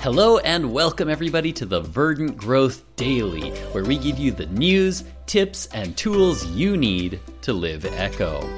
Hello and welcome everybody to the Verdant Growth Daily, where we give you the news, tips, and tools you need to live Echo.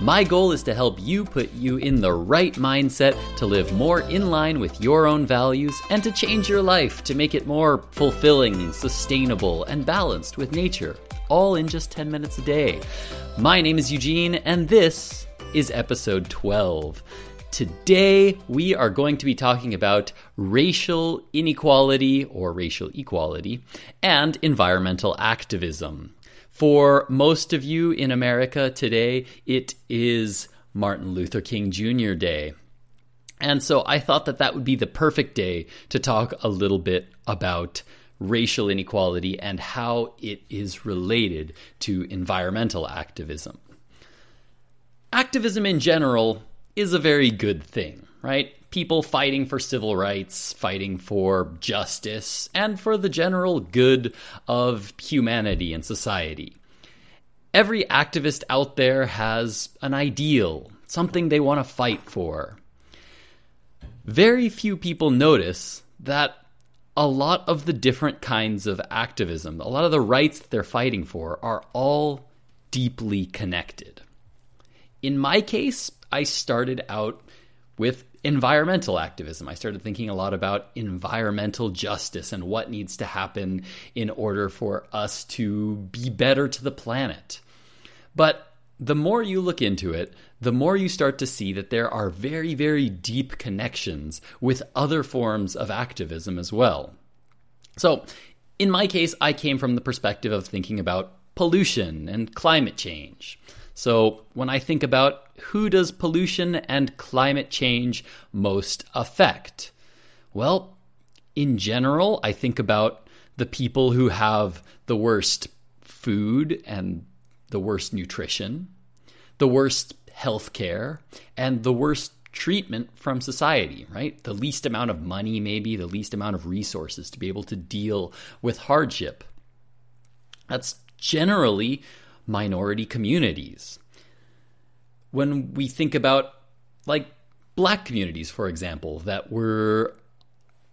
My goal is to help you put you in the right mindset to live more in line with your own values and to change your life to make it more fulfilling, sustainable, and balanced with nature, all in just 10 minutes a day. My name is Eugene, and this is episode 12. Today, we are going to be talking about racial inequality or racial equality and environmental activism. For most of you in America today, it is Martin Luther King Jr. Day. And so I thought that that would be the perfect day to talk a little bit about racial inequality and how it is related to environmental activism. Activism in general is a very good thing, right? People fighting for civil rights, fighting for justice, and for the general good of humanity and society. Every activist out there has an ideal, something they want to fight for. Very few people notice that a lot of the different kinds of activism, a lot of the rights that they're fighting for, are all deeply connected. In my case, I started out with environmental activism. I started thinking a lot about environmental justice and what needs to happen in order for us to be better to the planet. But the more you look into it, the more you start to see that there are very, very deep connections with other forms of activism as well. So, in my case, I came from the perspective of thinking about pollution and climate change. So, when I think about who does pollution and climate change most affect? Well, in general, I think about the people who have the worst food and the worst nutrition, the worst health care, and the worst treatment from society, right? The least amount of money, maybe, the least amount of resources to be able to deal with hardship. That's generally minority communities when we think about like black communities, for example, that were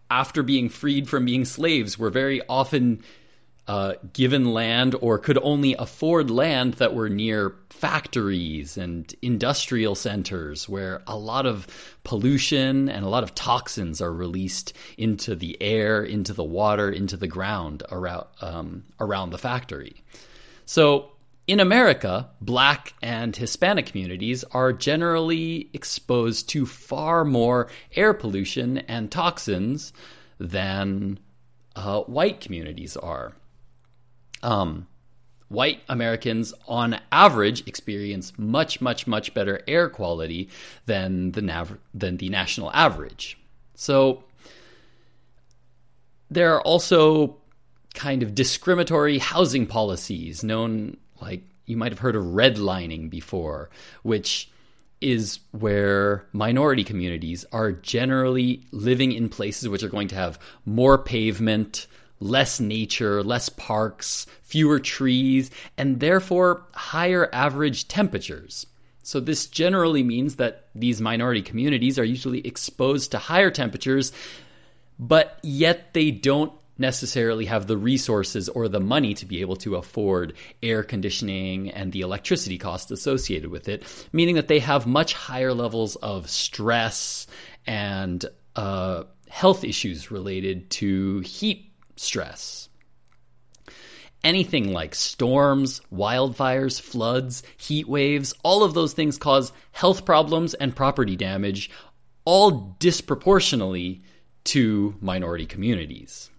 after being freed from being slaves were very often uh, given land or could only afford land that were near factories and industrial centers where a lot of pollution and a lot of toxins are released into the air, into the water, into the ground around um, around the factory. So in America, black and Hispanic communities are generally exposed to far more air pollution and toxins than uh, white communities are. Um, white Americans, on average, experience much, much, much better air quality than the, nav- than the national average. So there are also kind of discriminatory housing policies known like you might have heard of redlining before, which is where minority communities are generally living in places which are going to have more pavement, less nature, less parks, fewer trees, and therefore higher average temperatures. So, this generally means that these minority communities are usually exposed to higher temperatures, but yet they don't necessarily have the resources or the money to be able to afford air conditioning and the electricity costs associated with it, meaning that they have much higher levels of stress and uh, health issues related to heat stress. Anything like storms, wildfires, floods, heat waves, all of those things cause health problems and property damage, all disproportionately to minority communities.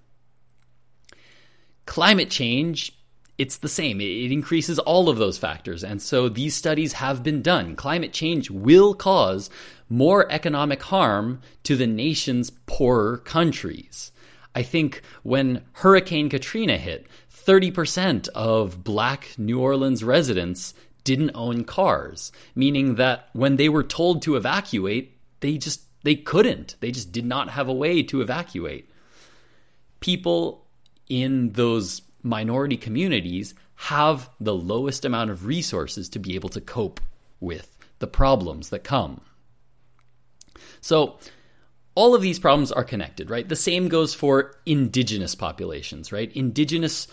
Climate change, it's the same. It increases all of those factors. And so these studies have been done. Climate change will cause more economic harm to the nation's poorer countries. I think when Hurricane Katrina hit, 30% of black New Orleans residents didn't own cars, meaning that when they were told to evacuate, they just they couldn't. They just did not have a way to evacuate. People in those minority communities have the lowest amount of resources to be able to cope with the problems that come. So, all of these problems are connected, right? The same goes for indigenous populations, right? Indigenous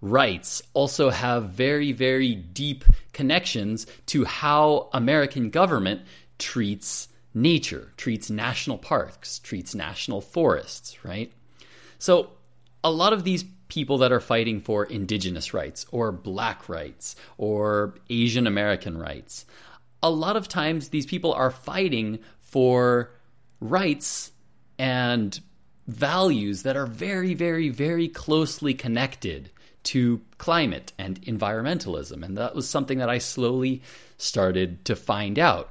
rights also have very, very deep connections to how American government treats nature, treats national parks, treats national forests, right? So, a lot of these people that are fighting for indigenous rights or black rights or Asian American rights, a lot of times these people are fighting for rights and values that are very, very, very closely connected to climate and environmentalism. And that was something that I slowly started to find out.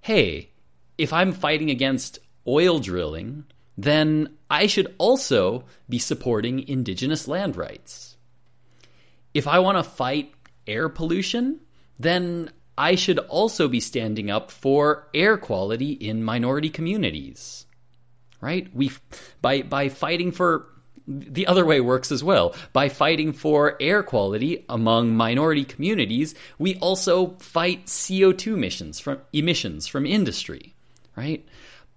Hey, if I'm fighting against oil drilling, then I should also be supporting indigenous land rights. If I want to fight air pollution, then I should also be standing up for air quality in minority communities. Right? We by by fighting for the other way works as well. By fighting for air quality among minority communities, we also fight CO2 emissions from emissions from industry, right?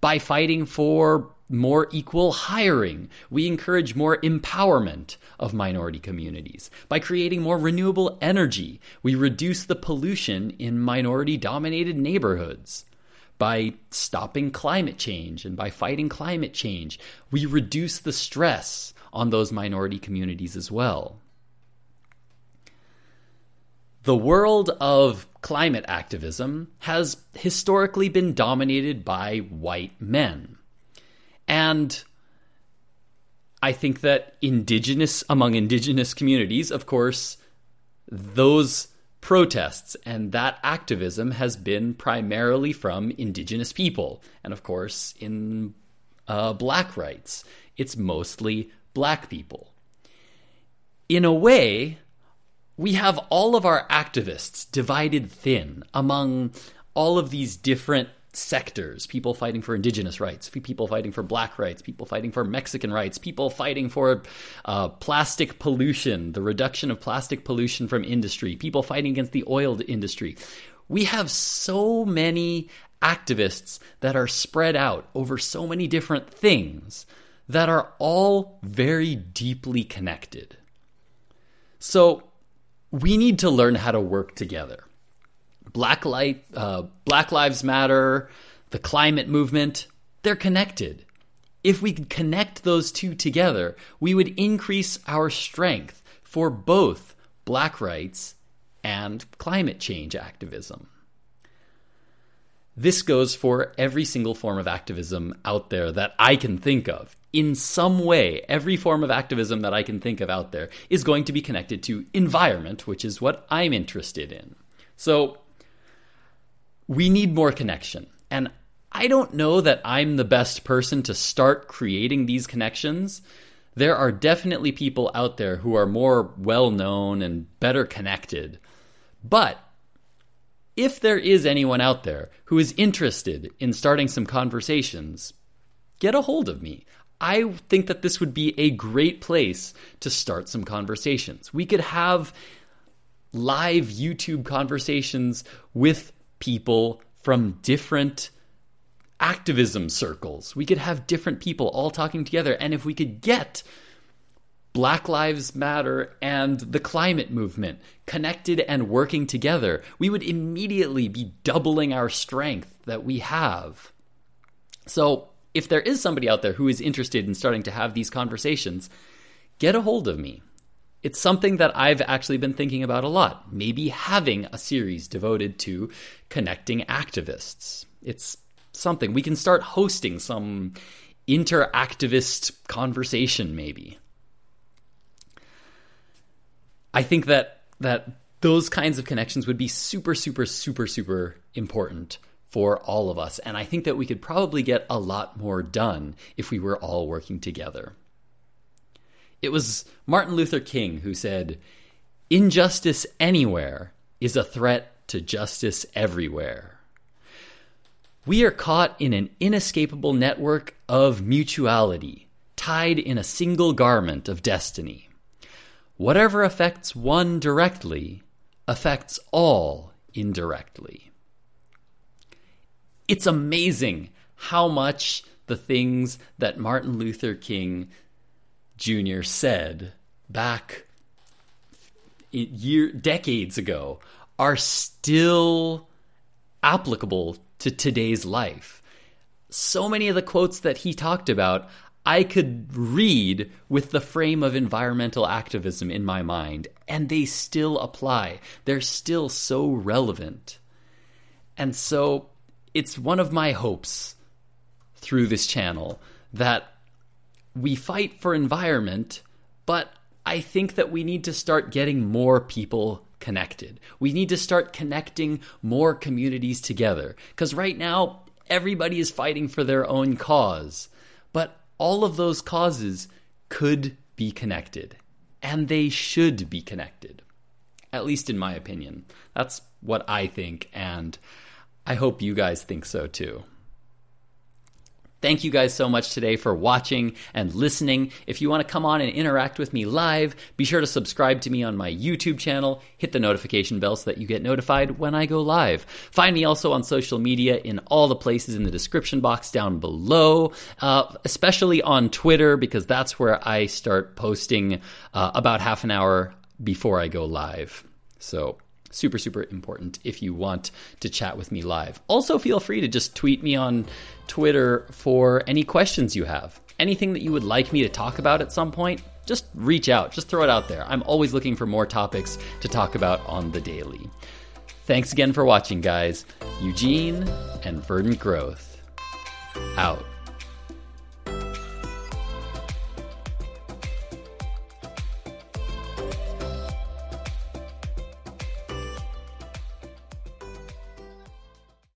By fighting for more equal hiring. We encourage more empowerment of minority communities. By creating more renewable energy, we reduce the pollution in minority dominated neighborhoods. By stopping climate change and by fighting climate change, we reduce the stress on those minority communities as well. The world of climate activism has historically been dominated by white men. And I think that indigenous, among indigenous communities, of course, those protests and that activism has been primarily from indigenous people. And of course, in uh, black rights, it's mostly black people. In a way, we have all of our activists divided thin among all of these different sectors people fighting for indigenous rights, people fighting for black rights, people fighting for Mexican rights, people fighting for uh, plastic pollution, the reduction of plastic pollution from industry, people fighting against the oil industry. We have so many activists that are spread out over so many different things that are all very deeply connected. So we need to learn how to work together. Black, Light, uh, Black Lives Matter, the climate movement, they're connected. If we could connect those two together, we would increase our strength for both black rights and climate change activism. This goes for every single form of activism out there that I can think of. In some way, every form of activism that I can think of out there is going to be connected to environment, which is what I'm interested in. So, we need more connection. And I don't know that I'm the best person to start creating these connections. There are definitely people out there who are more well known and better connected. But if there is anyone out there who is interested in starting some conversations, get a hold of me. I think that this would be a great place to start some conversations. We could have live YouTube conversations with people from different activism circles. We could have different people all talking together. And if we could get Black Lives Matter and the climate movement connected and working together, we would immediately be doubling our strength that we have. So, if there is somebody out there who is interested in starting to have these conversations, get a hold of me it's something that I've actually been thinking about a lot. Maybe having a series devoted to connecting activists. It's something we can start hosting some interactivist conversation maybe. I think that that those kinds of connections would be super super super super important for all of us and I think that we could probably get a lot more done if we were all working together. It was Martin Luther King who said, Injustice anywhere is a threat to justice everywhere. We are caught in an inescapable network of mutuality, tied in a single garment of destiny. Whatever affects one directly affects all indirectly. it's amazing how much the things that Martin Luther King Jr. said back year decades ago are still applicable to today's life. So many of the quotes that he talked about I could read with the frame of environmental activism in my mind, and they still apply. They're still so relevant. And so it's one of my hopes through this channel that we fight for environment, but I think that we need to start getting more people connected. We need to start connecting more communities together. Because right now, everybody is fighting for their own cause. But all of those causes could be connected. And they should be connected. At least in my opinion. That's what I think. And I hope you guys think so too. Thank you guys so much today for watching and listening. If you want to come on and interact with me live, be sure to subscribe to me on my YouTube channel, hit the notification bell so that you get notified when I go live. Find me also on social media in all the places in the description box down below, uh, especially on Twitter, because that's where I start posting uh, about half an hour before I go live. So, super super important if you want to chat with me live. Also feel free to just tweet me on twitter for any questions you have. Anything that you would like me to talk about at some point just reach out. Just throw it out there. I'm always looking for more topics to talk about on the daily. Thanks again for watching guys. Eugene and verdant growth out